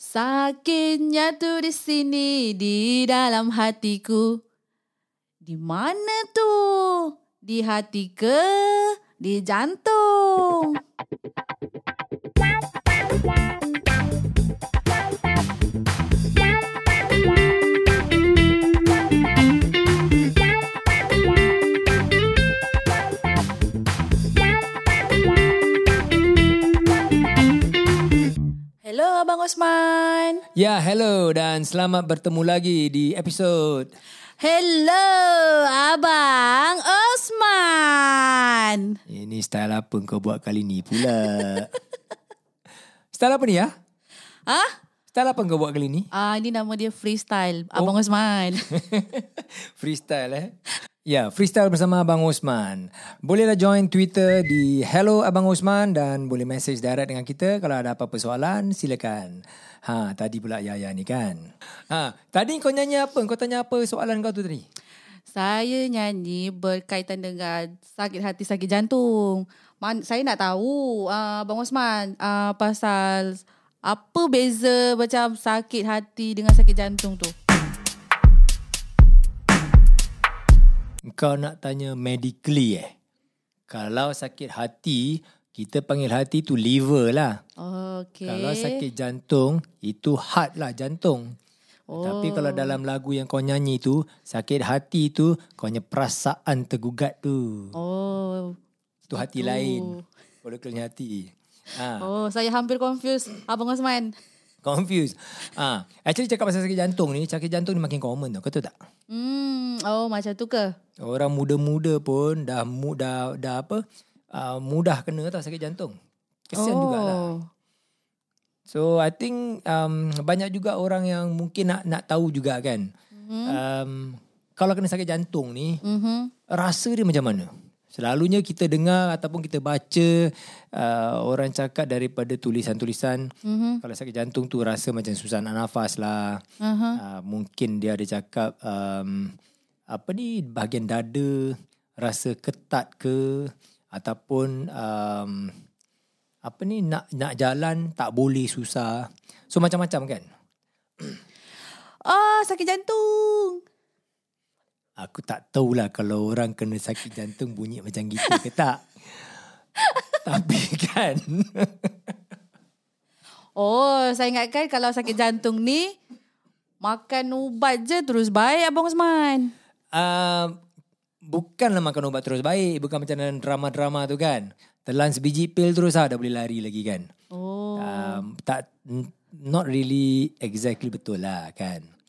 Sakitnya tu di sini di dalam hatiku. Di mana tu? Di hati ke? Di jantung. Abang Osman. Ya, hello dan selamat bertemu lagi di episod. Hello Abang Osman. Ini style apa kau buat kali ni pula? style apa ni ya? Ah? Style apa kau buat kali ni? Ah ini nama dia freestyle Abang Osman. freestyle eh. Ya, freestyle bersama Abang Osman. Bolehlah join Twitter di Hello Abang Osman dan boleh message direct dengan kita kalau ada apa-apa soalan, silakan. Ha, tadi pula Yaya ni kan. Ha, tadi kau nyanyi apa? Kau tanya apa soalan kau tu tadi? Saya nyanyi berkaitan dengan sakit hati, sakit jantung. Man, saya nak tahu uh, Abang Osman uh, pasal apa beza macam sakit hati dengan sakit jantung tu? Kau nak tanya medically eh? Kalau sakit hati, kita panggil hati tu liver lah. Okay. Kalau sakit jantung, itu heart lah jantung. Oh. Tapi kalau dalam lagu yang kau nyanyi tu, sakit hati tu, kau punya perasaan tergugat tu. Oh. Itu hati lain. Molekulnya hati. Ha. Oh, saya hampir confused Abang Osman. Confused. Ah, ha. Actually cakap pasal sakit jantung ni, sakit jantung ni makin common tau. Kau tahu tak? Hmm, oh macam tu ke? Orang muda-muda pun dah mudah dah apa? Uh, mudah kena tau sakit jantung. Kesian oh. jugalah. So I think um, banyak juga orang yang mungkin nak nak tahu juga kan. Mm-hmm. Um, kalau kena sakit jantung ni, mm-hmm. rasa dia macam mana? Selalunya kita dengar ataupun kita baca uh, orang cakap daripada tulisan-tulisan mm-hmm. kalau sakit jantung tu rasa macam susah nak nafas lah. Uh-huh. Uh, mungkin dia ada cakap um, apa ni bahagian dada rasa ketat ke ataupun um, apa ni nak nak jalan tak boleh susah. So macam-macam kan. Oh, sakit jantung. Aku tak tahulah kalau orang kena sakit jantung bunyi macam gitu ke tak. Tapi kan. oh, saya ingatkan kalau sakit jantung ni makan ubat je terus baik Abang Osman. Uh, bukanlah makan ubat terus baik. Bukan macam dalam drama-drama tu kan. Telan sebiji pil terus lah dah boleh lari lagi kan. Oh. Um, tak, not really exactly betul lah kan.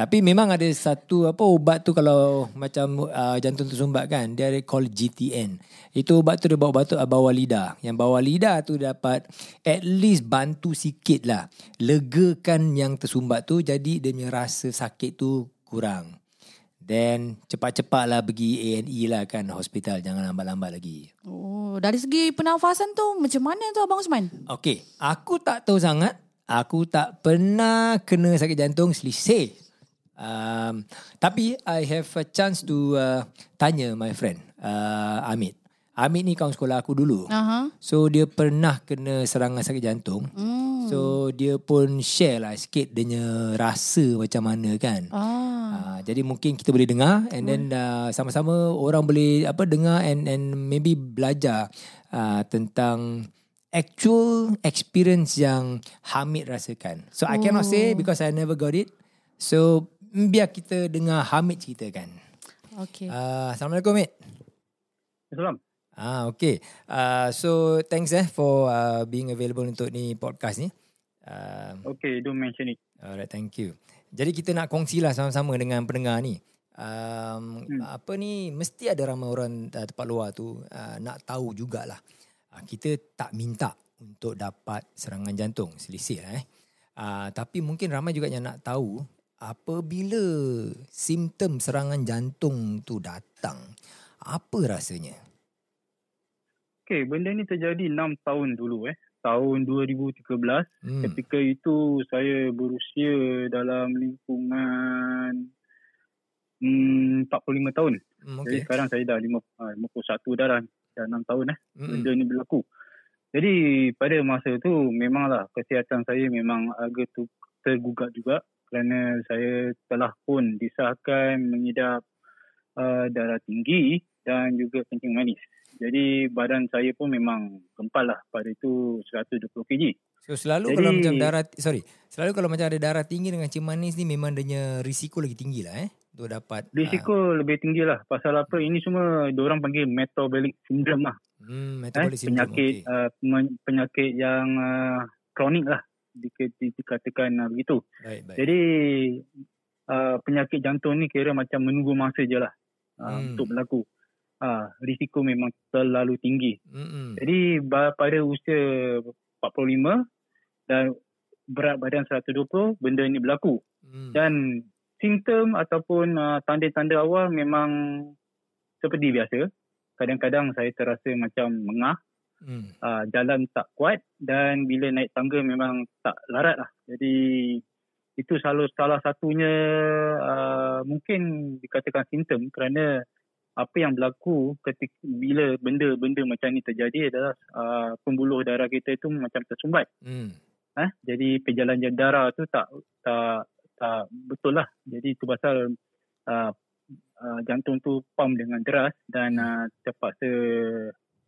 Tapi memang ada satu apa ubat tu kalau macam uh, jantung tersumbat kan dia ada call GTN. Itu ubat tu dia bawa batuk bawah lidah. Yang bawah lidah tu dapat at least bantu sikit lah. Legakan yang tersumbat tu jadi dia punya rasa sakit tu kurang. Then cepat-cepat lah pergi A&E lah kan hospital. Jangan lambat-lambat lagi. Oh, dari segi pernafasan tu macam mana tu Abang Usman? Okay, aku tak tahu sangat. Aku tak pernah kena sakit jantung selisih Um, tapi I have a chance to uh, tanya my friend uh, Amit. Amit ni kawan sekolah aku dulu. Uh-huh. So dia pernah kena serangan sakit jantung. Mm. So dia pun share lah sikit dia rasa macam mana kan. Ah. Uh, jadi mungkin kita boleh dengar and then uh, sama-sama orang boleh apa dengar and and maybe belajar uh, tentang actual experience yang Hamid rasakan. So I cannot say oh. because I never got it. So biar kita dengar Hamid ceritakan. Okay. Uh, Assalamualaikum, Hamid. Assalamualaikum. Ah, okay. Uh, so, thanks eh for uh, being available untuk ni podcast ni. Uh, okay, don't mention it. Alright, thank you. Jadi kita nak kongsilah sama-sama dengan pendengar ni. Um, hmm. Apa ni, mesti ada ramai orang uh, tempat luar tu uh, nak tahu jugalah. Uh, kita tak minta untuk dapat serangan jantung, selisih lah eh. Uh, tapi mungkin ramai juga yang nak tahu apabila simptom serangan jantung tu datang, apa rasanya? Okay, benda ni terjadi 6 tahun dulu eh. Tahun 2013. Hmm. Ketika itu saya berusia dalam lingkungan hmm, 45 tahun. Hmm, okay. Jadi sekarang saya dah 5, 51 ah, dah lah. Dah 6 tahun eh. Hmm. Benda ni berlaku. Jadi pada masa tu memanglah kesihatan saya memang agak tu tergugat juga kerana saya telah pun disahkan mengidap uh, darah tinggi dan juga kencing manis. Jadi badan saya pun memang gempal lah pada itu 120 kg. So selalu Jadi, kalau macam darah, sorry, selalu kalau macam ada darah tinggi dengan kencing manis ni memang adanya risiko lagi tinggi lah eh untuk dapat. Risiko uh, lebih tinggi lah. Pasal apa? Ini semua orang panggil metabolic syndrome lah. Hmm, metabolic eh, syndrome. Penyakit, okay. uh, penyakit yang uh, kronik lah dikatakan uh, begitu. Baik, baik. Jadi uh, penyakit jantung ni kira macam menunggu masa je lah uh, hmm. untuk berlaku. Uh, risiko memang terlalu tinggi. Hmm. Jadi pada usia 45 dan berat badan 120 benda ini berlaku. Hmm. Dan simptom ataupun uh, tanda-tanda awal memang seperti biasa kadang-kadang saya terasa macam mengah hmm. uh, jalan tak kuat dan bila naik tangga memang tak larat lah jadi itu selalu salah satunya uh, mungkin dikatakan simptom kerana apa yang berlaku ketika bila benda-benda macam ni terjadi adalah uh, pembuluh darah kita itu macam tersumbat. Hmm. Eh, jadi perjalanan darah tu tak tak tak betul lah. Jadi itu pasal uh, uh, jantung tu pump dengan deras dan uh, terpaksa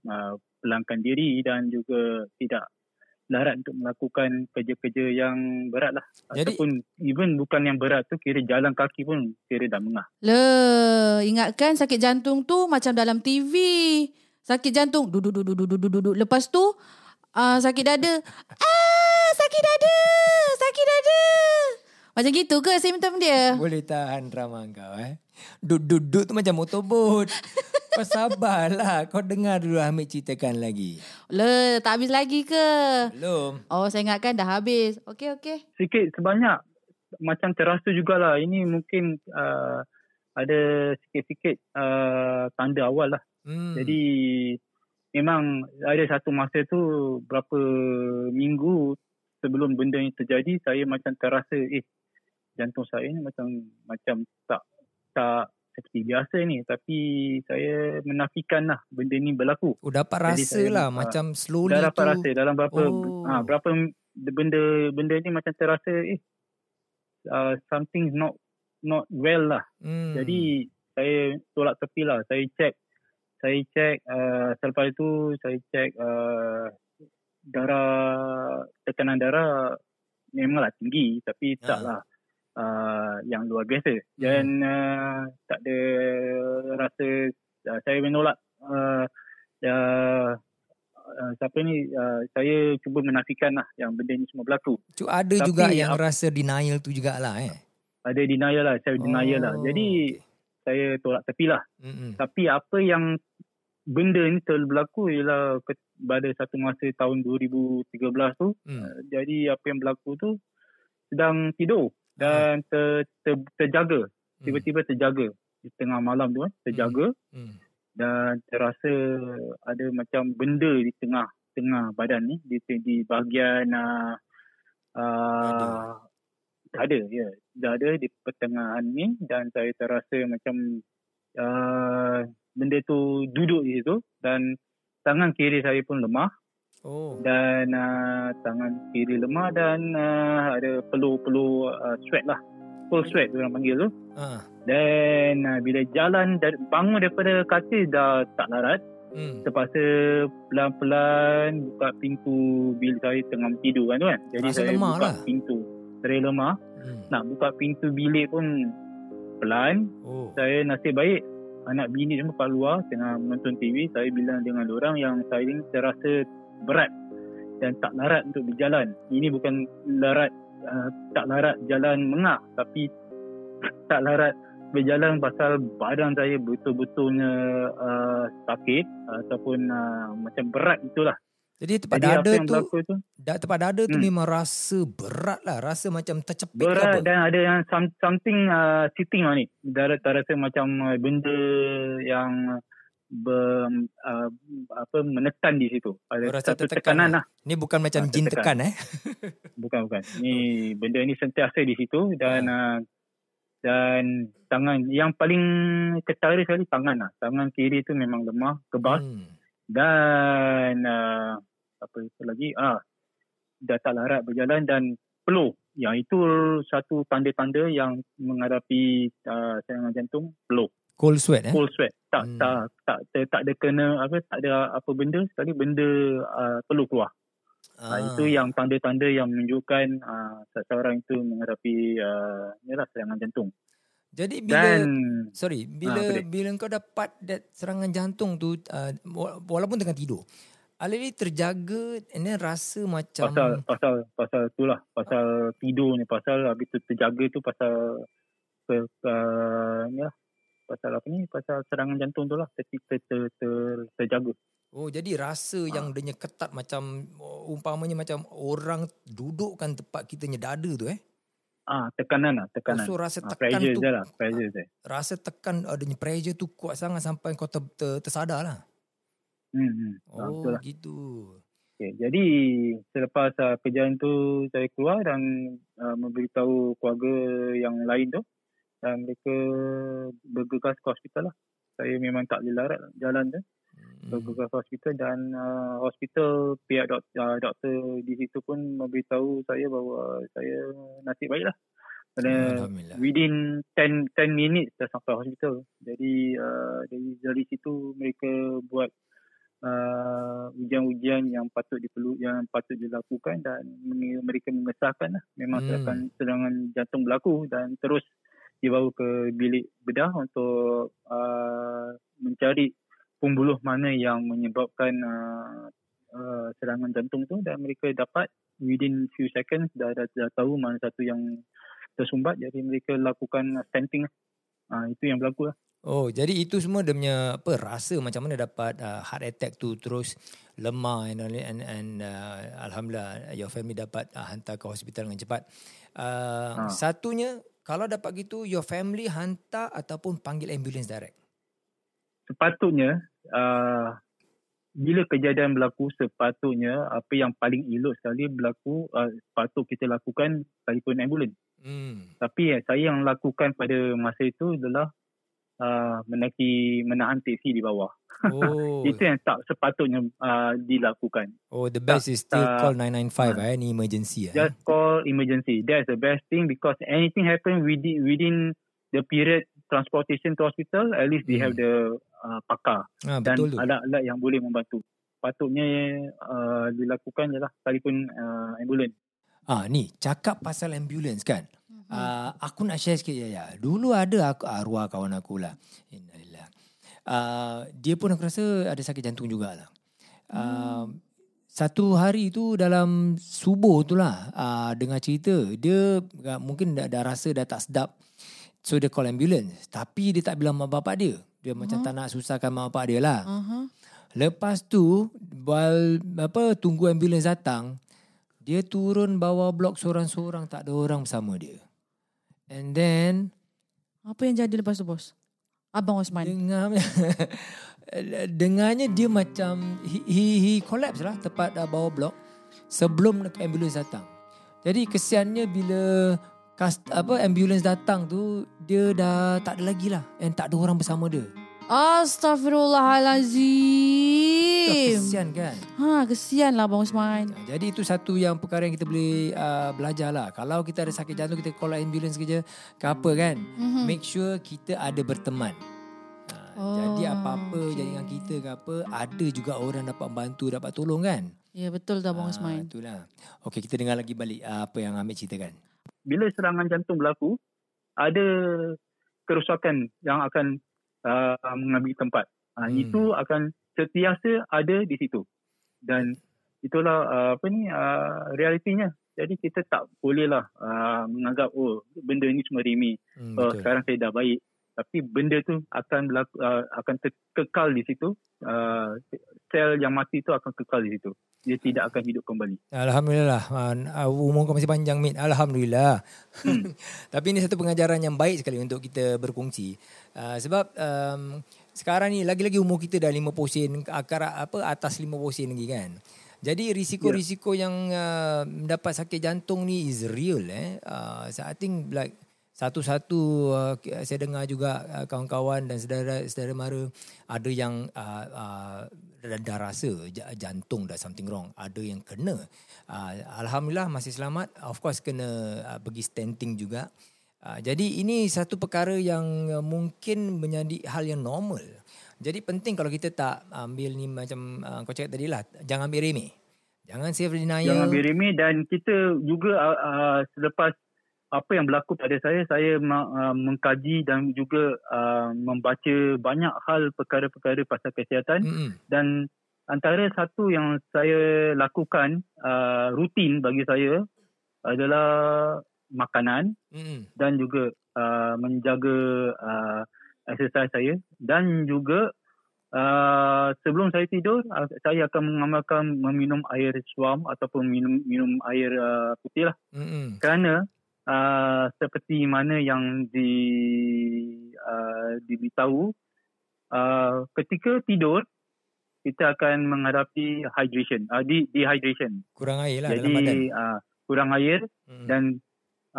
uh, pelangkan diri dan juga tidak larat untuk melakukan kerja-kerja yang berat lah. Jadi, Ataupun even bukan yang berat tu kira jalan kaki pun kira dah mengah. Le, ingatkan sakit jantung tu macam dalam TV. Sakit jantung duduk duduk duduk duduk duduk. Lepas tu uh, sakit dada. Ah, sakit dada. Sakit dada. Macam gitu ke simptom dia? Boleh tahan drama kau eh. Duduk-duduk tu macam motorbot. kau sabarlah. Kau dengar dulu Hamid ceritakan lagi. Le, tak habis lagi ke? Belum. Oh, saya ingatkan dah habis. Okey, okey. Sikit sebanyak. Macam terasa jugalah. Ini mungkin uh, ada sikit-sikit uh, tanda awal lah. Hmm. Jadi, memang ada satu masa tu berapa minggu sebelum benda ni terjadi saya macam terasa eh jantung saya ni macam macam tak tak seperti biasa ni tapi saya menafikan lah benda ni berlaku. Oh dapat rasa saya, lah uh, macam slowly dah dapat tu. rasa dalam berapa oh. ha, berapa benda benda ni macam terasa eh uh, something not not well lah. Hmm. Jadi saya tolak tepi lah. Saya check saya check uh, selepas itu saya check uh, darah tekanan darah memanglah tinggi tapi ha. Uh, yang luar biasa dan hmm. uh, tak ada rasa uh, saya menolak uh, uh, uh, siapa ni uh, saya cuba menafikan lah yang benda ni semua berlaku. Cuk ada Tapi, juga yang uh, rasa denial tu jugalah eh. Ada denial lah, saya oh. denial lah. Jadi saya tolak tepi lah. Mm-hmm. Tapi apa yang benda ni telah berlaku ialah pada satu masa tahun 2013 tu. Mm. Uh, jadi apa yang berlaku tu sedang tidur dan ter, ter, terjaga. Hmm. tiba-tiba terjaga. Di tengah malam tu eh terjaga. Hmm. Hmm. dan terasa ada macam benda di tengah tengah badan ni. Di di bahagian uh, uh, ada ya. Dah ada di pertengahan ni dan saya terasa macam uh, benda tu duduk di situ dan tangan kiri saya pun lemah Oh. Dan uh, tangan kiri lemah dan uh, ada peluh-peluh uh, sweat lah. Full sweat orang panggil tu. Uh. Dan uh, bila jalan dari, bangun daripada katil dah tak larat. Hmm. Terpaksa pelan-pelan buka pintu bil saya tengah tidur kan tu kan. Jadi Rasa saya buka lah. pintu. Saya lemah. Hmm. Nak buka pintu bilik pun pelan. Oh. Saya nasib baik anak bini semua kat luar tengah menonton TV. Saya bilang dengan orang yang saya ini terasa berat dan tak larat untuk berjalan. Ini bukan larat uh, tak larat jalan mengah tapi tak larat berjalan pasal badan saya betul-betulnya uh, sakit ataupun uh, macam berat itulah. Jadi tempat Jadi dada tu, tu da, tempat dada tu hmm. memang rasa berat lah. Rasa macam tercepit berat apa. dan ada yang something uh, sitting lah ni. Darah rasa macam benda yang ber, uh, apa menekan di situ. Ada oh, satu tekanan lah. Ni bukan macam ha, jin tekan eh. bukan bukan. Ni benda ni sentiasa di situ dan ha. uh, dan tangan yang paling ketara sekali tangan lah. Tangan kiri tu memang lemah, kebas. Hmm. Dan uh, apa itu lagi ah dah tak larat berjalan dan peluh yang itu satu tanda-tanda yang menghadapi uh, serangan jantung peluh cold sweat eh cold sweat tak hmm. tak, tak tak tak ada kena apa tak ada apa benda sekali benda uh, peluh keluar ah. Uh, itu yang tanda-tanda yang menunjukkan uh, seseorang itu menghadapi uh, yalah, serangan jantung. Jadi bila Dan, sorry bila uh, bila kau dapat that serangan jantung tu uh, walaupun tengah tidur Alili terjaga and then rasa macam pasal pasal pasal itulah pasal tidur ni pasal habis tu terjaga tu pasal ke, uh, ya pasal apa ni pasal serangan jantung tu lah ter, ter, ter, ter, terjaga. Oh jadi rasa ha. yang denya ketat macam umpamanya macam orang dudukkan tempat kita nya dada tu eh. Ah tekanan lah tekanan. Oh, so rasa ah, tekan ha, pressure tu. Je lah, pressure je. Rasa tekan adanya pressure tu kuat sangat sampai kau ter, ter, tersadar lah. Hmm, hmm. Oh lah. gitu. Okay, jadi selepas uh, kejadian tu saya keluar dan uh, memberitahu keluarga yang lain tu dan mereka bergegas ke hospital lah. Saya memang tak boleh larat jalan tu. Hmm. Bergegas ke hospital dan uh, hospital pihak dok, uh, doktor di situ pun memberitahu saya bahawa saya nasib baik lah. Kerana within 10 10 minutes dah sampai hospital. Jadi uh, dari, dari situ mereka buat uh, ujian-ujian yang patut diperlu yang patut dilakukan dan mereka mengesahkan lah memang hmm. serangan jantung berlaku dan terus dibawa ke bilik bedah untuk uh, mencari pembuluh mana yang menyebabkan uh, uh, serangan jantung tu dan mereka dapat within few seconds dah, dah, dah tahu mana satu yang tersumbat jadi mereka lakukan stenting. Uh, itu yang berlaku lah. Oh, jadi itu semua dia punya apa rasa macam mana dapat uh, heart attack tu terus lemah and and, and uh, alhamdulillah your family dapat uh, hantar ke hospital dengan cepat. Uh, ha. Satunya kalau dapat gitu your family hantar ataupun panggil ambulance direct. Sepatutnya uh, bila kejadian berlaku sepatutnya apa yang paling elok sekali berlaku uh, patut kita lakukan telefon ambulans. Hmm. Tapi eh, saya yang lakukan pada masa itu adalah uh, menaiki menahan teksi di bawah. Oh. Itu yang tak sepatutnya uh, dilakukan. Oh, the best tak, is still uh, call 995 uh, eh, ni emergency eh. Just call emergency. That's the best thing because anything happen within within the period transportation to hospital, at least hmm. they have hmm. the uh, pakar ah, dan alat-alat yang boleh membantu. Patutnya uh, dilakukan ialah telefon uh, ambulans. Ah ni cakap pasal ambulans kan. Uh, aku nak share sikit ya. ya. Dulu ada aku, arwah kawan aku lah. Innalillah. Uh, dia pun aku rasa ada sakit jantung jugalah. Uh, hmm. Satu hari tu dalam subuh tu lah uh, dengar cerita. Dia uh, mungkin dah, dah rasa dah tak sedap. So dia call ambulance. Tapi dia tak bilang mak bapak dia. Dia uh-huh. macam tak nak susahkan mak bapak dia lah. Uh-huh. Lepas tu, while, apa, tunggu ambulance datang, dia turun bawa blok seorang-seorang. Tak ada orang bersama dia. And then apa yang jadi lepas tu bos? Abang Osman. Dengar dengarnya dia macam he he, he collapse lah tepat uh, bawah blok sebelum ambulans datang. Jadi kesiannya bila kast, apa ambulans datang tu dia dah tak ada lagi lah and tak ada orang bersama dia. Astaghfirullahalazim. Kesian kan? Ha, kesian lah Bang Usman. Jadi itu satu yang perkara yang kita boleh uh, belajar lah. Kalau kita ada sakit jantung, kita call ambulance kerja ke apa kan. Mm-hmm. Make sure kita ada berteman. Uh, oh, jadi apa-apa okay. jadi dengan kita ke apa, ada juga orang dapat bantu, dapat tolong kan. Ya betul dah Bang uh, Usman. Itulah. Okey, kita dengar lagi balik uh, apa yang Amit ceritakan. Bila serangan jantung berlaku, ada kerosakan yang akan uh, mengambil tempat. Uh, hmm. Itu akan setiasa ada di situ. Dan itulah uh, apa ni uh, realitinya. Jadi kita tak bolehlah uh, menganggap oh benda ni cuma remeh. Hmm, uh, sekarang saya dah baik. Tapi benda tu akan berlaku, uh, akan kekal di situ. Uh, sel yang mati tu akan kekal di situ. Dia tidak akan hidup kembali. Alhamdulillah. Uh, umur kau masih panjang, Mit. Alhamdulillah. Hmm. Tapi ini satu pengajaran yang baik sekali untuk kita berkongsi. Uh, sebab um, sekarang ni lagi-lagi umur kita dah 50 sen. Akar apa atas 50 sen lagi kan. Jadi risiko-risiko yeah. yang uh, mendapat sakit jantung ni is real. Eh. Uh, so I think like satu-satu uh, saya dengar juga uh, kawan-kawan dan saudara-saudara mara ada yang uh, uh, dah rasa jantung dah something wrong. Ada yang kena. Uh, alhamdulillah masih selamat. Of course kena uh, pergi stenting juga. Uh, jadi ini satu perkara yang uh, mungkin menjadi hal yang normal. Jadi penting kalau kita tak ambil ni macam uh, kau cakap tadi lah jangan ambil remeh. Jangan self denial. Jangan ambil remeh dan kita juga uh, uh, selepas apa yang berlaku pada saya saya uh, mengkaji dan juga uh, membaca banyak hal perkara-perkara pasal kesihatan mm-hmm. dan antara satu yang saya lakukan uh, rutin bagi saya adalah makanan mm-hmm. dan juga uh, menjaga uh, exercise saya dan juga uh, sebelum saya tidur uh, saya akan mengamalkan meminum air suam ataupun minum minum air uh, putih lah mm-hmm. kerana uh, seperti mana yang di uh, diberitahu uh, ketika tidur kita akan menghadapi hydration. Uh, di dehydration. Kurang air lah jadi dalam badan. Uh, kurang air hmm. dan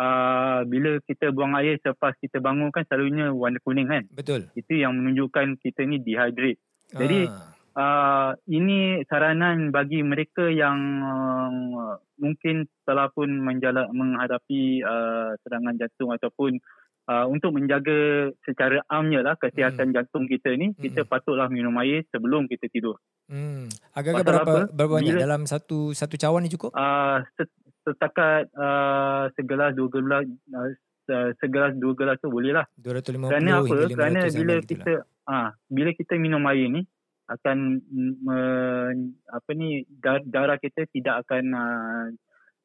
uh, bila kita buang air selepas kita bangun kan selalunya warna kuning kan? Betul. Itu yang menunjukkan kita ni dehydrate. Jadi ah uh, ini saranan bagi mereka yang uh, mungkin telah pun menjala, menghadapi uh, serangan jantung ataupun uh, untuk menjaga secara amnya lah kesihatan hmm. jantung kita ni, hmm. kita patutlah minum air sebelum kita tidur. Hmm. Agak-agak berapa, apa? berapa banyak Bila, dalam satu satu cawan ni cukup? Uh, setakat uh, segelas dua gelas uh, segelas dua gelas tu boleh lah. 250 Kerana apa? Kerana bila kita ah uh, bila kita minum air ni akan me, apa ni dar, darah kita tidak akan uh,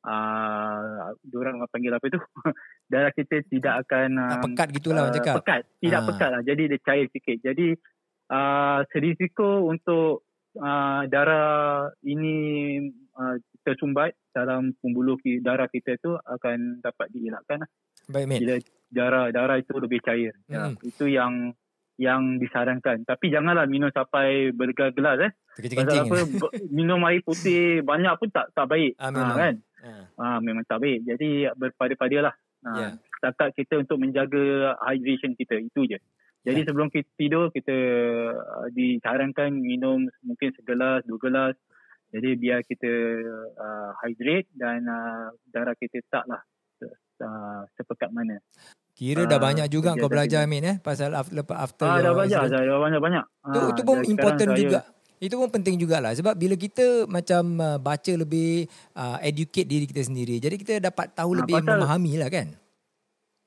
uh, orang panggil apa itu darah kita tidak akan uh, pekat gitulah uh, cakap. pekat. Tidak uh. pekat lah. Jadi dia cair sikit. Jadi uh, serisiko untuk uh, darah ini uh, tersumbat dalam pembuluh darah kita itu akan dapat dielakkan lah. baik bila darah darah itu lebih cair. Ya, hmm. ya, itu yang yang disarankan. Tapi janganlah minum sampai bergelas-gelas eh. Pasal apa minum air putih banyak pun tak tak baik. Ah, memang. Ha, kan? Ha. ha. memang tak baik. Jadi berpada-padalah. Ha, yeah. Setakat kita untuk menjaga hydration kita itu je. Jadi yeah. sebelum kita tidur kita uh, disarankan minum mungkin segelas, dua gelas. Jadi biar kita uh, hydrate dan uh, darah kita taklah uh, sepekat mana. Kira dah uh, banyak juga kau belajar Amin eh pasal lepas after ah, dah banyak dah, dah banyak banyak. Tu ah, tu pun important juga. Itu pun penting jugalah sebab bila kita macam uh, baca lebih uh, educate diri kita sendiri. Jadi kita dapat tahu ha, lebih pasal, memahami lah kan.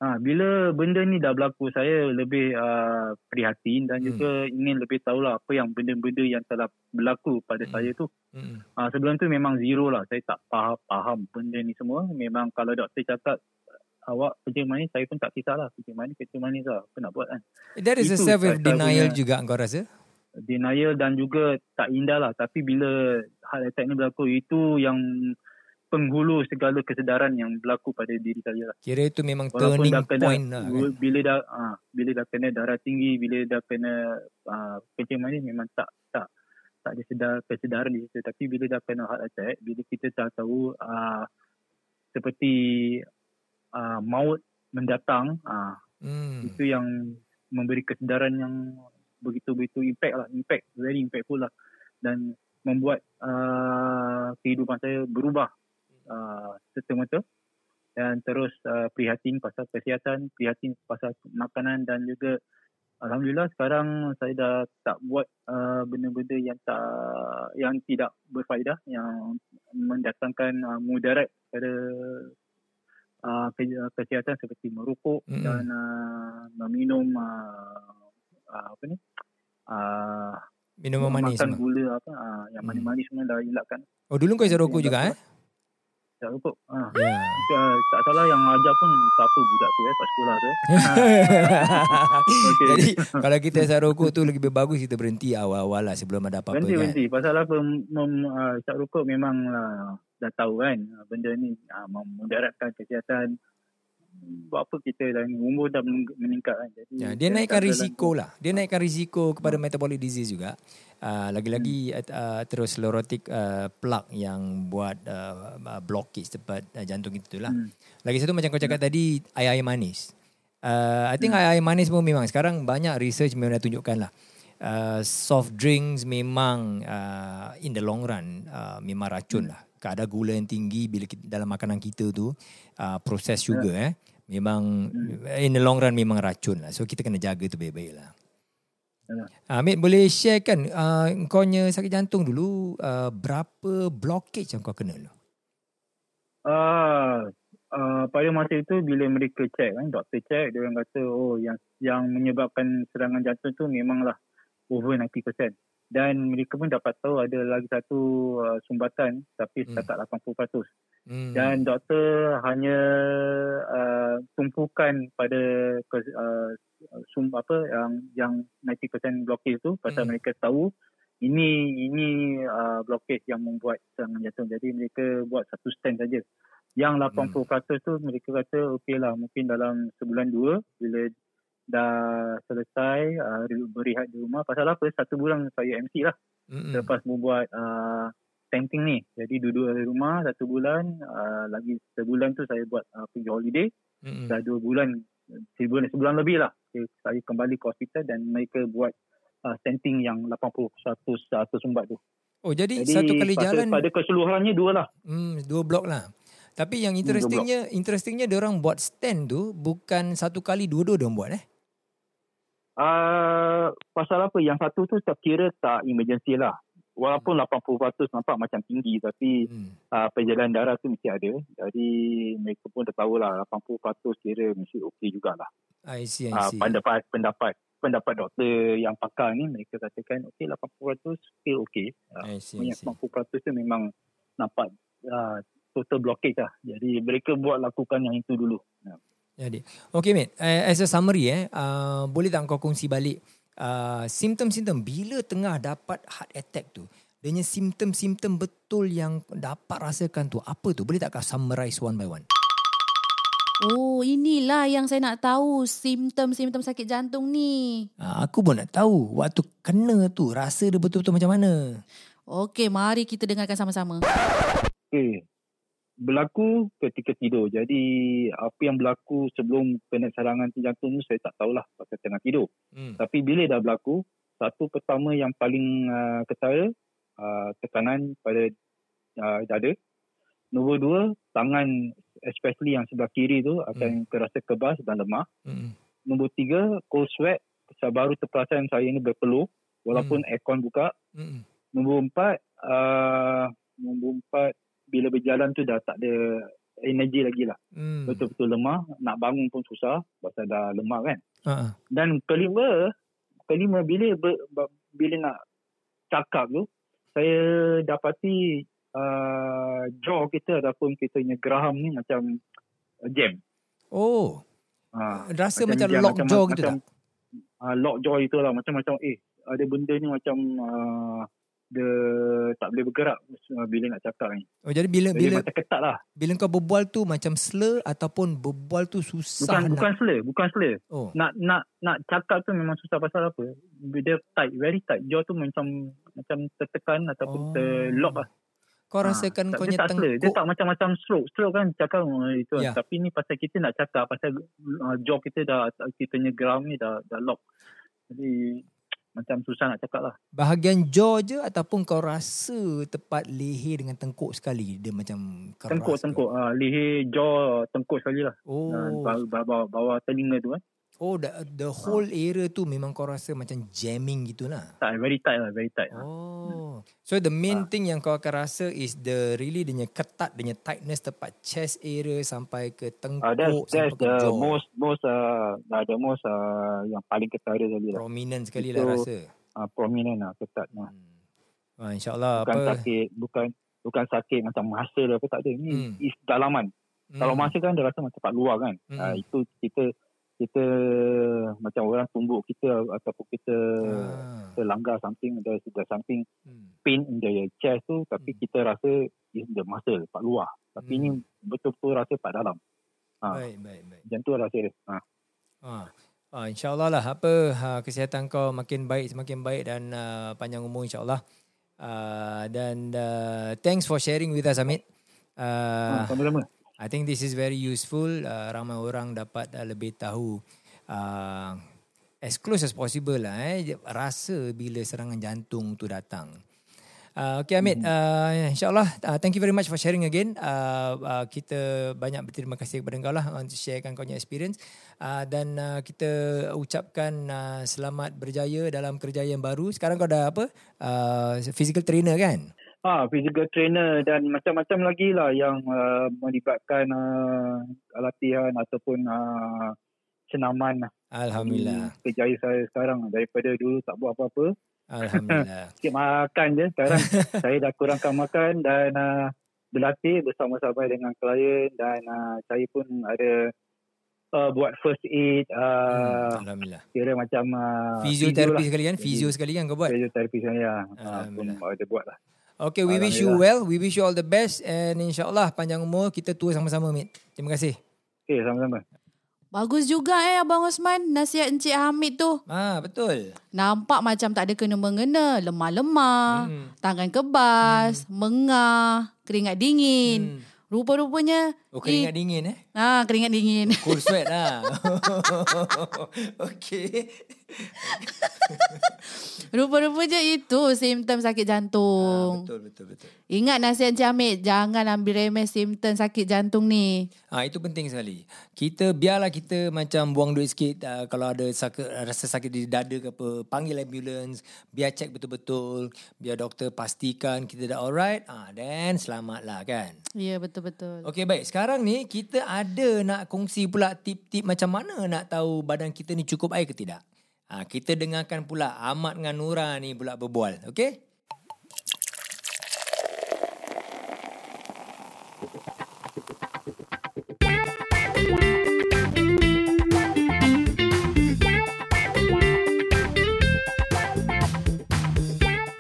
Ha, bila benda ni dah berlaku saya lebih uh, prihatin dan hmm. juga ingin lebih tahulah apa yang benda-benda yang telah berlaku pada hmm. saya tu. Hmm. Ha, sebelum tu memang zero lah. Saya tak faham, faham benda ni semua. Memang kalau doktor cakap awak kerja manis saya pun tak kisahlah kerja manis kerja manis lah apa nak buat kan that is Itu a self denial juga kau rasa denial dan juga tak indah lah tapi bila hal attack ni berlaku itu yang penghulu segala kesedaran yang berlaku pada diri saya lah. Kira itu memang Walaupun turning kena, point lah kan? Bila dah, ha, bila dah kena darah tinggi, bila dah kena uh, kencing manis memang tak tak tak ada sedar, kesedaran di situ. Tapi bila dah kena heart attack, bila kita tak tahu uh, seperti uh, maut mendatang uh, hmm. itu yang memberi kesedaran yang begitu-begitu impact lah impact very impactful lah dan membuat uh, kehidupan saya berubah uh, serta-merta dan terus uh, prihatin pasal kesihatan prihatin pasal makanan dan juga Alhamdulillah sekarang saya dah tak buat uh, benda-benda yang tak yang tidak berfaedah yang mendatangkan uh, mudarat pada uh, kesihatan seperti merokok mm-hmm. dan uh, meminum uh, uh, apa ni uh, minuman manis makan gula apa uh, yang mm. manis-manis semua dah elakkan oh dulu kau isap rokok juga eh tak rokok uh. yeah. uh, tak salah yang ajar pun siapa budak tu eh kat sekolah tu okay. jadi kalau kita isap rokok tu lebih bagus kita berhenti awal-awal lah sebelum ada apa-apa berhenti, kan berhenti pasal apa mem, uh, isap rokok memang uh, dah tahu kan ah, benda ni uh, memudaratkan kesihatan buat apa kita dah umur dah meningkat kan jadi ya, dia naikkan risiko lah dia naikkan risiko kepada hmm. metabolic disease juga uh, lagi-lagi hmm. uh, terus sclerotic uh, plaque yang buat uh, blockage tempat uh, jantung itu lah hmm. lagi satu macam kau cakap hmm. tadi air-air manis Uh, I think hmm. air manis pun memang sekarang banyak research memang dah tunjukkan lah. Uh, soft drinks memang uh, in the long run uh, memang racun hmm. lah. Kadar gula yang tinggi bila kita, dalam makanan kita tu uh, proses sugar yeah. eh memang hmm. in the long run memang racun lah. So kita kena jaga tu baik-baik lah. Amit uh, boleh share kan uh, kau nya sakit jantung dulu uh, berapa blockage yang kau kena dulu? Uh, uh, pada masa itu bila mereka check kan doktor check dia orang kata oh yang yang menyebabkan serangan jantung tu memanglah over 90% dan mereka pun dapat tahu ada lagi satu uh, sumbatan tapi hmm. setakat hmm. 80%. Hmm. Dan doktor hanya uh, tumpukan pada uh, sum apa yang yang 90% blockage tu pasal hmm. mereka tahu ini ini uh, blockage yang membuat serangan jantung. Jadi mereka buat satu stand saja. Yang 80% hmm. tu mereka kata okey lah mungkin dalam sebulan dua bila dah selesai uh, berehat di rumah. Pasal apa? Satu bulan saya MC lah. Mm-hmm. Lepas membuat uh, tenting ni. Jadi duduk di rumah satu bulan. Uh, lagi sebulan tu saya buat uh, pergi holiday. Mm-hmm. Dah dua bulan. Sebulan, sebulan lebih lah. Okay, saya kembali ke hospital dan mereka buat uh, tenting yang 80 100 sumbat tu. Oh jadi, jadi satu kali pada, jalan. Pada keseluruhannya dua lah. Hmm, dua blok lah. Tapi yang interestingnya, hmm, interestingnya dia orang buat stand tu bukan satu kali dua-dua dia buat eh. Uh, pasal apa? Yang satu tu saya kira tak emergency lah. Walaupun 80% nampak macam tinggi tapi hmm. uh, perjalanan darah tu mesti ada. Jadi mereka pun dah tahulah 80% kira mesti okey jugalah. I see, I see. Uh, pendapat, pendapat, pendapat doktor yang pakar ni mereka katakan okey 80% still okey. Uh, I see, I see. 80% tu memang nampak uh, total blockage lah. Jadi mereka buat lakukan yang itu dulu. Uh. Jadi, okay mate. Uh, as a summary eh, uh, boleh tak kau kongsi balik uh, simptom-simptom bila tengah dapat heart attack tu? Dengan simptom-simptom betul yang dapat rasakan tu apa tu? Boleh tak kau summarize one by one? Oh, inilah yang saya nak tahu simptom-simptom sakit jantung ni. Uh, aku pun nak tahu waktu kena tu rasa dia betul-betul macam mana. Okey, mari kita dengarkan sama-sama. Okay berlaku ketika tidur. Jadi apa yang berlaku sebelum kena serangan jantung tu saya tak tahulah pasal tengah tidur. Hmm. Tapi bila dah berlaku, satu pertama yang paling uh, ketara uh, tekanan pada uh, dada. Nombor dua, tangan especially yang sebelah kiri tu akan hmm. terasa kebas dan lemah. Hmm. Nombor tiga, cold sweat. Saya baru terperasan saya ini berpeluh walaupun hmm. aircon buka. Hmm. Nombor empat, uh, nombor empat, bila berjalan tu dah tak ada energi lagi lah. Hmm. Betul-betul lemah. Nak bangun pun susah. Pasal dah lemah kan. Uh-huh. Dan kelima, kelima bila ber, bila nak cakap tu, saya dapati uh, jaw kita ataupun kita punya geraham ni macam jam. Oh. Ha, Rasa macam, macam lock macam, jaw gitu macam, tak? Uh, lock jaw itulah. Macam-macam eh ada benda ni macam uh, dia tak boleh bergerak bila nak cakap ni. Oh jadi bila jadi bila macam ketat lah. Bila kau berbual tu macam slur ataupun berbual tu susah bukan, nak bukan slur, bukan slur. Oh. Nak nak nak cakap tu memang susah pasal apa? Dia tight, very tight. Jaw tu macam macam tertekan ataupun oh. terlock lah. Kau ha, rasakan kau nyetang tak Dia tak macam-macam stroke. Stroke kan cakap itu. Yeah. Tapi ni pasal kita nak cakap pasal uh, jaw kita dah kita punya geram ni dah dah lock. Jadi macam susah nak cakap lah. Bahagian jaw je ataupun kau rasa tepat leher dengan tengkuk sekali? Dia macam keras Tengkuk, ke? tengkuk. Uh, leher, jaw, tengkuk sekali lah. Oh. Uh, bawah, bawah, bawah telinga tu kan. Oh, the, the whole uh. area tu memang kau rasa macam jamming gitu lah? Tak, very tight lah, very tight. Oh. So the main uh. thing yang kau akan rasa is the really dia ketat, dia tightness tepat chest area sampai ke tengkuk uh, that's, sampai that's ke the jaw. most, most, uh, the most uh, yang paling ketat dia sekali lah. Prominent sekali lah rasa. Uh, prominent lah, ketat lah. Hmm. Ah, InsyaAllah bukan apa? sakit, bukan bukan sakit macam masa lah apa tak ada. Ini hmm. is dalaman. Hmm. Kalau masa kan dia rasa macam tempat luar kan. Hmm. Uh, itu kita kita macam orang tumbuk kita ataupun kita ah. kita langgar something ada sudah something hmm. pain in the chest tu tapi hmm. kita rasa is the muscle part luar tapi hmm. ni betul-betul rasa part dalam ha. baik baik baik macam tu rasa dia ha. ha. ha insyaallah lah apa ha, kesihatan kau makin baik semakin baik dan uh, panjang umur insyaallah uh, dan uh, thanks for sharing with us Amit uh, ha, sama-sama I think this is very useful. Uh, ramai orang dapat uh, lebih tahu uh, as close as possible lah eh rasa bila serangan jantung tu datang. Uh, okay Amit, uh, insyaAllah uh, thank you very much for sharing again. Uh, uh, kita banyak berterima kasih kepada kau lah untuk sharekan kau punya experience. Uh, dan uh, kita ucapkan uh, selamat berjaya dalam kerja yang baru. Sekarang kau dah apa? Uh, physical trainer kan? Ah, physical trainer dan macam-macam lagi lah yang uh, melibatkan uh, latihan ataupun uh, senaman. Alhamdulillah. Kerjaya saya sekarang daripada dulu tak buat apa-apa. Alhamdulillah. Sikit makan je sekarang. saya dah kurangkan makan dan uh, berlatih bersama-sama dengan klien dan uh, saya pun ada uh, buat first aid. Uh, hmm, Alhamdulillah. Kira macam... Uh, Fisioterapi sekali kan? Fizio sekali kan kau buat? Fisioterapi sekali ya. Alhamdulillah. Uh, ada buat lah. Okay, we wish you well. We wish you all the best. And insyaAllah panjang umur kita tua sama-sama, Mit. Terima kasih. Okay, sama-sama. Bagus juga eh Abang Osman nasihat Encik Hamid tu. Ah betul. Nampak macam tak ada kena-mengena, lemah-lemah, hmm. tangan kebas, hmm. mengah, keringat dingin. Hmm. Rupa-rupanya Oh keringat eh, dingin eh? Ah keringat dingin. Cool sweat lah. okay. Rupa-rupanya itu simptom sakit jantung. Ha, betul, betul, betul. Ingat nasihat Encik Hamid, jangan ambil remeh simptom sakit jantung ni. Ha, itu penting sekali. Kita, biarlah kita macam buang duit sikit uh, kalau ada sakit, rasa sakit di dada ke apa, panggil ambulance, biar cek betul-betul, biar doktor pastikan kita dah alright, ah, ha, then selamatlah kan. Ya, yeah, betul-betul. Okay, baik. Sekarang ni, kita ada nak kongsi pula tip-tip macam mana nak tahu badan kita ni cukup air ke tidak. Ha, kita dengarkan pula Ahmad dengan Nura ni pula berbual. Okey?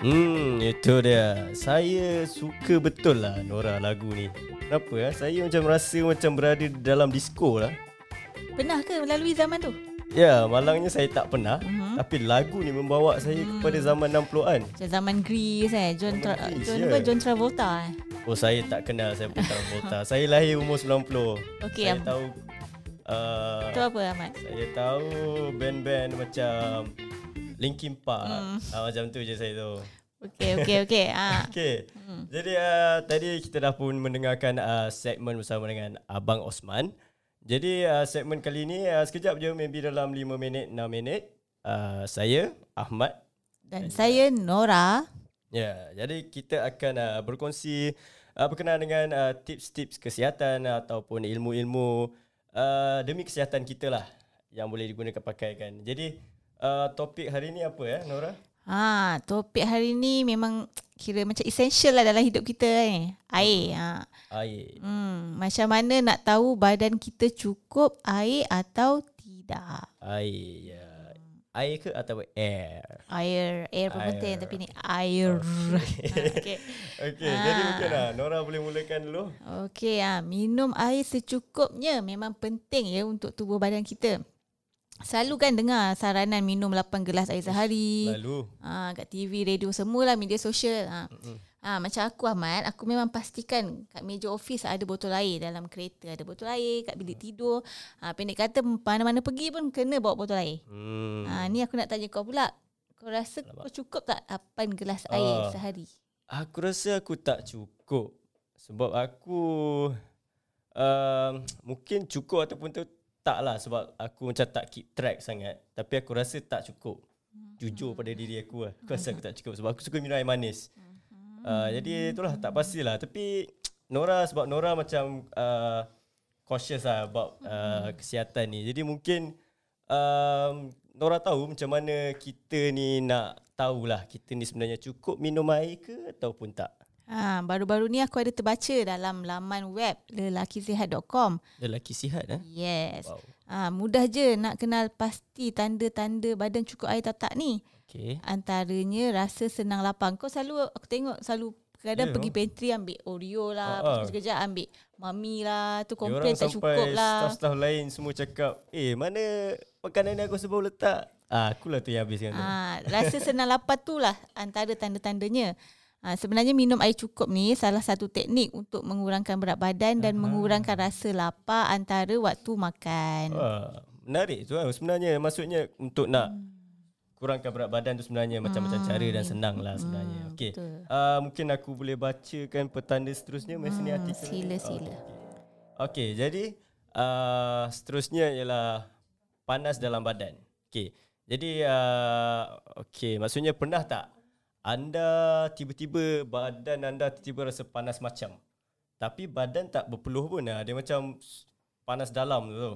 Hmm, itu dia. Saya suka betul lah Nora lagu ni. Kenapa ya? Saya macam rasa macam berada dalam disco lah. Pernah ke melalui zaman tu? Ya, malangnya saya tak pernah. Uh-huh. Tapi lagu ni membawa saya hmm. kepada zaman 60-an. Macam zaman Grease eh. John, Tra- Grease, John, yeah. John Travolta eh. Oh, saya tak kenal saya pun Travolta. saya lahir umur 90. Okay, saya am- tahu... Uh, Itu apa Ahmad? Saya tahu band-band macam Linkin Park. Hmm. Uh, macam tu je saya tahu. Okay, okay, okay. Ah. okay. Hmm. Jadi uh, tadi kita dah pun mendengarkan uh, segmen bersama dengan Abang Osman. Jadi uh, segmen kali ni uh, sekejap je maybe dalam 5 minit 6 minit uh, saya Ahmad dan, dan saya Nora. Ya, yeah, jadi kita akan uh, berkongsi uh, berkenaan dengan uh, tips-tips kesihatan ataupun ilmu-ilmu uh, demi kesihatan kita lah yang boleh digunakan pakaikan. Jadi uh, topik hari ni apa ya, Nora? Ha, topik hari ni memang kira macam essential lah dalam hidup kita ni. Air. Ha. Air. Hmm, macam mana nak tahu badan kita cukup air atau tidak? Air. Ya. Air ke atau air? Air. Air pun penting tapi ni air. Okay. okay. Ha. Jadi mungkin lah. Nora boleh mulakan dulu. Okay. Ha. Minum air secukupnya memang penting ya untuk tubuh badan kita. Selalu kan dengar saranan minum 8 gelas air sehari. Lalu. Ha, kat TV, radio, semualah media sosial. Ha. Ha, macam aku Ahmad, aku memang pastikan kat meja office ada botol air. Dalam kereta ada botol air, kat bilik tidur. Ha, pendek kata mana-mana pergi pun kena bawa botol air. Hmm. Ha, ni aku nak tanya kau pula. Kau rasa Alamak. kau cukup tak 8 gelas air uh, sehari? Aku rasa aku tak cukup. Sebab aku uh, mungkin cukup ataupun tu tak lah sebab aku macam tak keep track sangat. Tapi aku rasa tak cukup. Jujur pada diri aku lah. Aku rasa aku tak cukup sebab aku suka minum air manis. Uh, jadi itulah tak pastilah. Tapi Nora sebab Nora macam uh, cautious lah about uh, kesihatan ni. Jadi mungkin um, Nora tahu macam mana kita ni nak tahulah kita ni sebenarnya cukup minum air ke ataupun tak. Ha, baru-baru ni aku ada terbaca dalam laman web lelakisihat.com. Lelaki sihat eh? Yes. Wow. Ha, mudah je nak kenal pasti tanda-tanda badan cukup air tak tak ni. Okay. Antaranya rasa senang lapang. Kau selalu aku tengok selalu kadang yeah, pergi pantry ambil Oreo lah, uh, uh. sekejap ambil mami lah, tu komplain tak cukup lah. Staff-staff lain semua cakap, "Eh, mana makanan ni aku sebab letak?" Ah, akulah tu yang habiskan. Ah, rasa senang lapar tu lah antara tanda-tandanya. Ha, sebenarnya minum air cukup ni salah satu teknik untuk mengurangkan berat badan dan Aha. mengurangkan rasa lapar antara waktu makan. Wah, menarik tu lah. Sebenarnya maksudnya untuk nak kurangkan berat badan tu sebenarnya macam-macam hmm. cara dan senang lah sebenarnya. Hmm, Okey. Uh, mungkin aku boleh bacakan petanda seterusnya hmm, mesin artikel. Sila sila. Okey, okay, jadi uh, seterusnya ialah panas dalam badan. Okey. Jadi uh, okey, maksudnya pernah tak anda tiba-tiba badan anda tiba-tiba rasa panas macam tapi badan tak berpeluh pun lah. dia macam panas dalam tu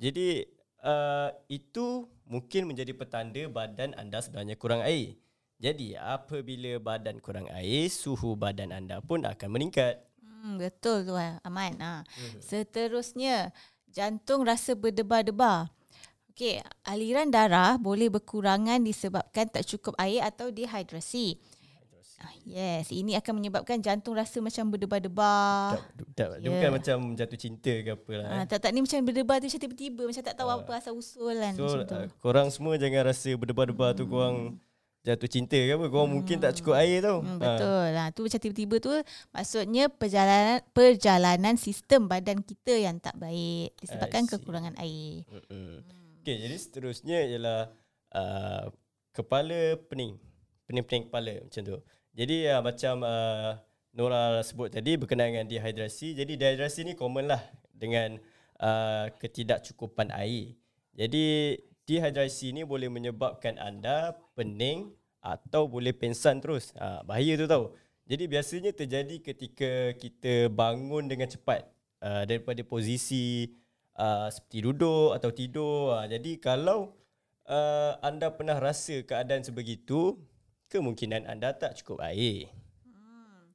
jadi uh, itu mungkin menjadi petanda badan anda sebenarnya kurang air jadi apabila badan kurang air suhu badan anda pun akan meningkat hmm, betul tu aman ha. Hmm. seterusnya jantung rasa berdebar-debar Okey, aliran darah boleh berkurangan disebabkan tak cukup air atau dehidrasi. Ah, yes, ini akan menyebabkan jantung rasa macam berdebar-debar. Tak, tak. Dia yeah. bukan macam jatuh cinta ke apa lah. Ah, tak, tak. Ni macam berdebar tu macam tiba-tiba. Macam tak tahu uh, apa asal usul kan. So, uh, korang semua jangan rasa berdebar-debar hmm. tu korang jatuh cinta ke apa. Korang hmm. mungkin tak cukup air tau. Hmm, betul. Ha. Ha, tu macam tiba-tiba tu maksudnya perjalanan perjalanan sistem badan kita yang tak baik. Disebabkan kekurangan air. Hmm. Okay, jadi seterusnya ialah uh, kepala pening. Pening-pening kepala macam tu. Jadi uh, macam uh, Nora sebut tadi berkenaan dengan dehidrasi. Jadi dehidrasi ni common lah dengan uh, ketidakcukupan air. Jadi dehidrasi ni boleh menyebabkan anda pening atau boleh pensan terus. Uh, bahaya tu tau. Jadi biasanya terjadi ketika kita bangun dengan cepat uh, daripada posisi uh, seperti duduk atau tidur. Uh, jadi kalau uh, anda pernah rasa keadaan sebegitu, kemungkinan anda tak cukup air. Hmm.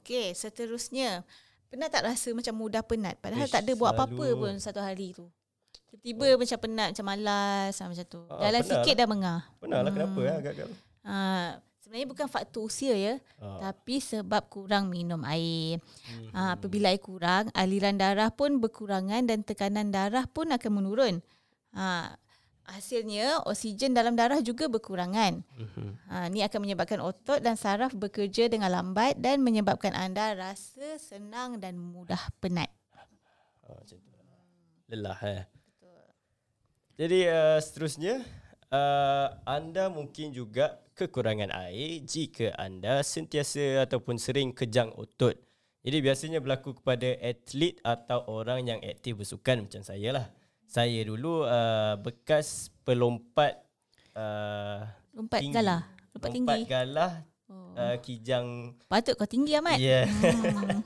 Okey, seterusnya pernah tak rasa macam mudah penat padahal Ish, tak ada buat apa-apa pun satu hari tu. Tiba-tiba oh. macam penat, macam malas macam tu. Uh, Jalan sikit dah mengah. Pernah lah hmm. kenapa ya agak-agak. Uh, sebenarnya bukan faktor usia ya uh. tapi sebab kurang minum air. Hmm. Uh, apabila air kurang, aliran darah pun berkurangan dan tekanan darah pun akan menurun. Uh, hasilnya oksigen dalam darah juga berkurangan. Hmm. Uh, ini akan menyebabkan otot dan saraf bekerja dengan lambat dan menyebabkan anda rasa senang dan mudah penat. Oh, Lelah eh. Betul. Jadi uh, seterusnya uh, anda mungkin juga kekurangan air jika anda sentiasa ataupun sering kejang otot. Jadi biasanya berlaku kepada atlet atau orang yang aktif bersukan macam saya lah. Saya dulu uh, bekas pelompat uh, lompat tinggi. galah, lompat, tinggi. Lompat galah oh. uh, kijang. Patut kau tinggi amat. Ya. Yeah. Hmm.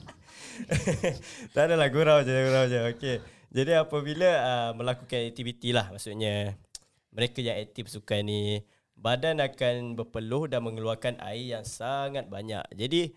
tak adalah gurau je, gurau je. Okey. Jadi apabila uh, melakukan aktiviti lah maksudnya mereka yang aktif sukan ni badan akan berpeluh dan mengeluarkan air yang sangat banyak. Jadi,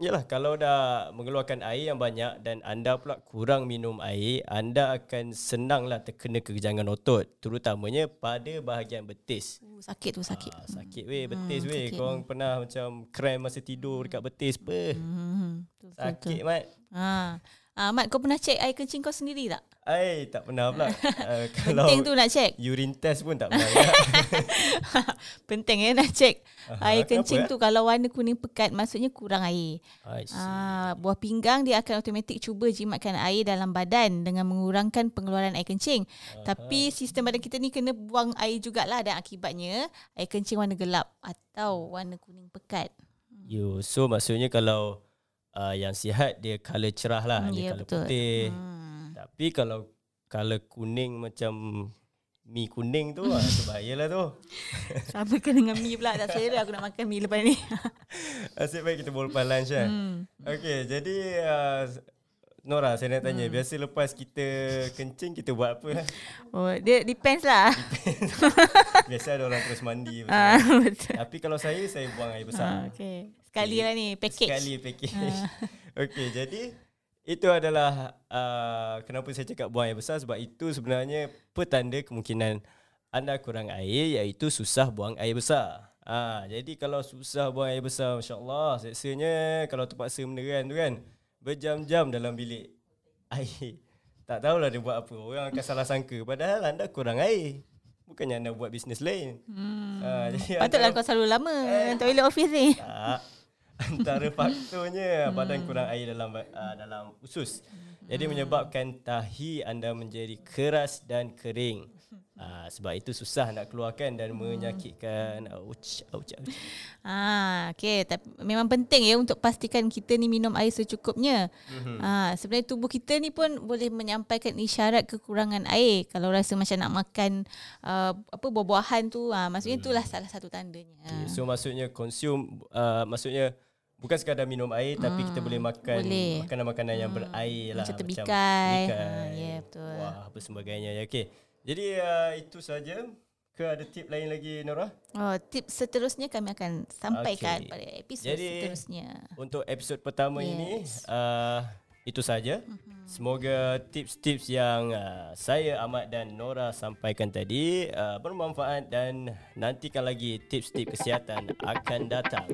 yalah kalau dah mengeluarkan air yang banyak dan anda pula kurang minum air, anda akan senanglah terkena kekejangan otot, terutamanya pada bahagian betis. Uh, sakit tu sakit. Ha, sakit weh hmm, betis hmm, weh. Kau pernah macam krem masa tidur dekat betis apa? Hmm, sakit mat. Ha. Ah, Mat, kau pernah cek air kencing kau sendiri tak? Eh, tak pernah pula. uh, kalau Penting tu nak cek. Urine test pun tak pernah. Penting ya nak cek. Aha, air kencing tu kalau warna kuning pekat, maksudnya kurang air. Ah, buah pinggang dia akan automatik cuba jimatkan air dalam badan dengan mengurangkan pengeluaran air kencing. Aha. Tapi sistem badan kita ni kena buang air jugalah dan akibatnya air kencing warna gelap atau warna kuning pekat. Yo, so maksudnya kalau uh, yang sihat dia color cerah lah hmm, dia yeah, color betul. putih hmm. Tapi kalau color kuning macam mi kuning tu lah tu bahayalah tu sama dengan mi pula tak selera aku nak makan mi lepas ni asyik baik kita boleh lunch kan hmm. Okay jadi uh, Nora saya nak tanya hmm. biasa lepas kita kencing kita buat apa Oh dia depends lah depends. biasa ada orang terus mandi ah, betul. tapi kalau saya saya buang air besar ah, okay. Sekali lah ni package. Sekali package. Uh. Okey, jadi itu adalah uh, kenapa saya cakap buang air besar sebab itu sebenarnya petanda kemungkinan anda kurang air iaitu susah buang air besar. Ha, jadi kalau susah buang air besar, masya-Allah, seksanya kalau terpaksa meneran tu kan, berjam-jam dalam bilik air. Tak tahulah dia buat apa. Orang akan salah sangka padahal anda kurang air. Bukannya anda buat bisnes lain. Hmm. Ha, jadi Patutlah anda, kau selalu lama eh, toilet office ni. Tak antara faktornya badan kurang air dalam uh, dalam usus. Jadi menyebabkan tahi anda menjadi keras dan kering. Uh, sebab itu susah nak keluarkan dan menyakitkan. Ouch, ouch, ouch. Ah, okay. Tapi memang penting ya untuk pastikan kita ni minum air secukupnya. Mm-hmm. Ah, sebenarnya tubuh kita ni pun boleh menyampaikan isyarat kekurangan air. Kalau rasa macam nak makan uh, apa buah-buahan tu, ah, maksudnya mm. itulah salah satu tandanya. Okay. So maksudnya consume, uh, maksudnya bukan sekadar minum air hmm. tapi kita boleh makan boleh. makanan-makanan yang hmm. berair lah macam tebikai. Ha, ya yeah, betul. Wah, apa sebagainya ya. Okey. Jadi uh, itu saja. Ke ada tip lain lagi Nora? Oh, tip seterusnya kami akan sampaikan okay. pada episod Jadi, seterusnya. Untuk episod pertama yes. ini uh, itu saja. Mm-hmm. Semoga tips-tips yang uh, saya Ahmad dan Nora sampaikan tadi uh, bermanfaat dan nantikan lagi tips-tips kesihatan akan datang.